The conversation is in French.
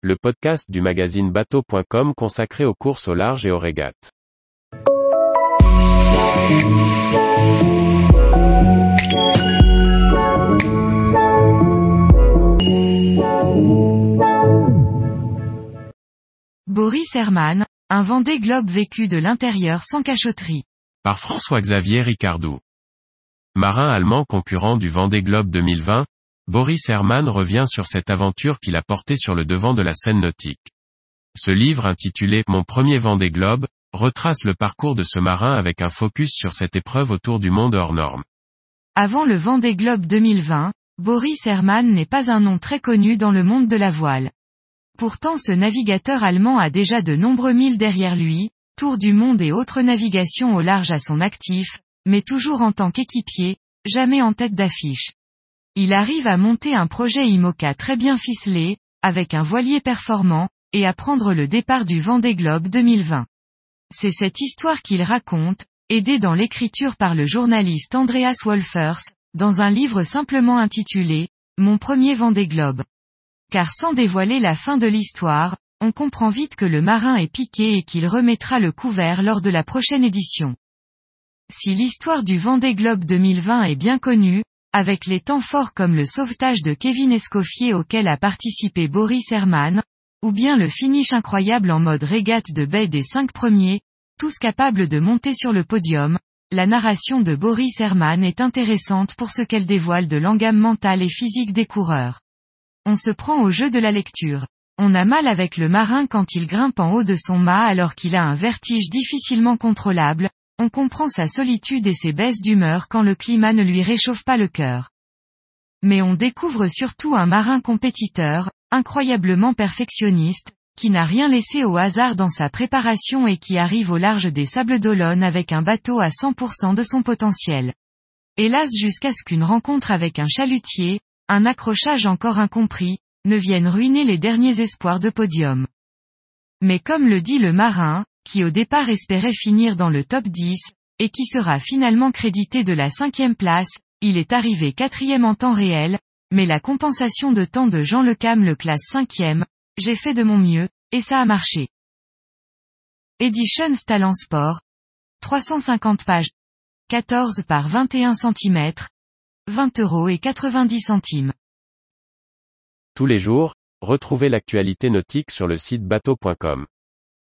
le podcast du magazine bateau.com consacré aux courses au large et aux régates. Boris Herman, un Vendée Globe vécu de l'intérieur sans cachotterie. Par François-Xavier Ricardou. Marin allemand concurrent du Vendée Globe 2020, Boris Herman revient sur cette aventure qu'il a portée sur le devant de la scène nautique. Ce livre intitulé Mon premier Vendée Globe, retrace le parcours de ce marin avec un focus sur cette épreuve autour du monde hors norme. Avant le Vendée Globe 2020, Boris Herman n'est pas un nom très connu dans le monde de la voile. Pourtant ce navigateur allemand a déjà de nombreux milles derrière lui, tour du monde et autres navigations au large à son actif, mais toujours en tant qu'équipier, jamais en tête d'affiche. Il arrive à monter un projet IMOCA très bien ficelé, avec un voilier performant, et à prendre le départ du Vendée Globe 2020. C'est cette histoire qu'il raconte, aidé dans l'écriture par le journaliste Andreas Wolfers, dans un livre simplement intitulé Mon premier Vendée Globe. Car sans dévoiler la fin de l'histoire, on comprend vite que le marin est piqué et qu'il remettra le couvert lors de la prochaine édition. Si l'histoire du Vendée Globe 2020 est bien connue, avec les temps forts comme le sauvetage de Kevin Escoffier auquel a participé Boris Herman, ou bien le finish incroyable en mode régate de baie des cinq premiers, tous capables de monter sur le podium, la narration de Boris Herman est intéressante pour ce qu'elle dévoile de l'engame mental et physique des coureurs. On se prend au jeu de la lecture. On a mal avec le marin quand il grimpe en haut de son mât alors qu'il a un vertige difficilement contrôlable, on comprend sa solitude et ses baisses d'humeur quand le climat ne lui réchauffe pas le cœur. Mais on découvre surtout un marin compétiteur, incroyablement perfectionniste, qui n'a rien laissé au hasard dans sa préparation et qui arrive au large des Sables d'Olonne avec un bateau à 100% de son potentiel. Hélas jusqu'à ce qu'une rencontre avec un chalutier, un accrochage encore incompris, ne vienne ruiner les derniers espoirs de podium. Mais comme le dit le marin, qui au départ espérait finir dans le top 10, et qui sera finalement crédité de la cinquième place, il est arrivé quatrième en temps réel, mais la compensation de temps de Jean Lecam le classe cinquième, j'ai fait de mon mieux, et ça a marché. Editions Talent Sport. 350 pages. 14 par 21 cm. 20 euros et 90 centimes. Tous les jours, retrouvez l'actualité nautique sur le site bateau.com.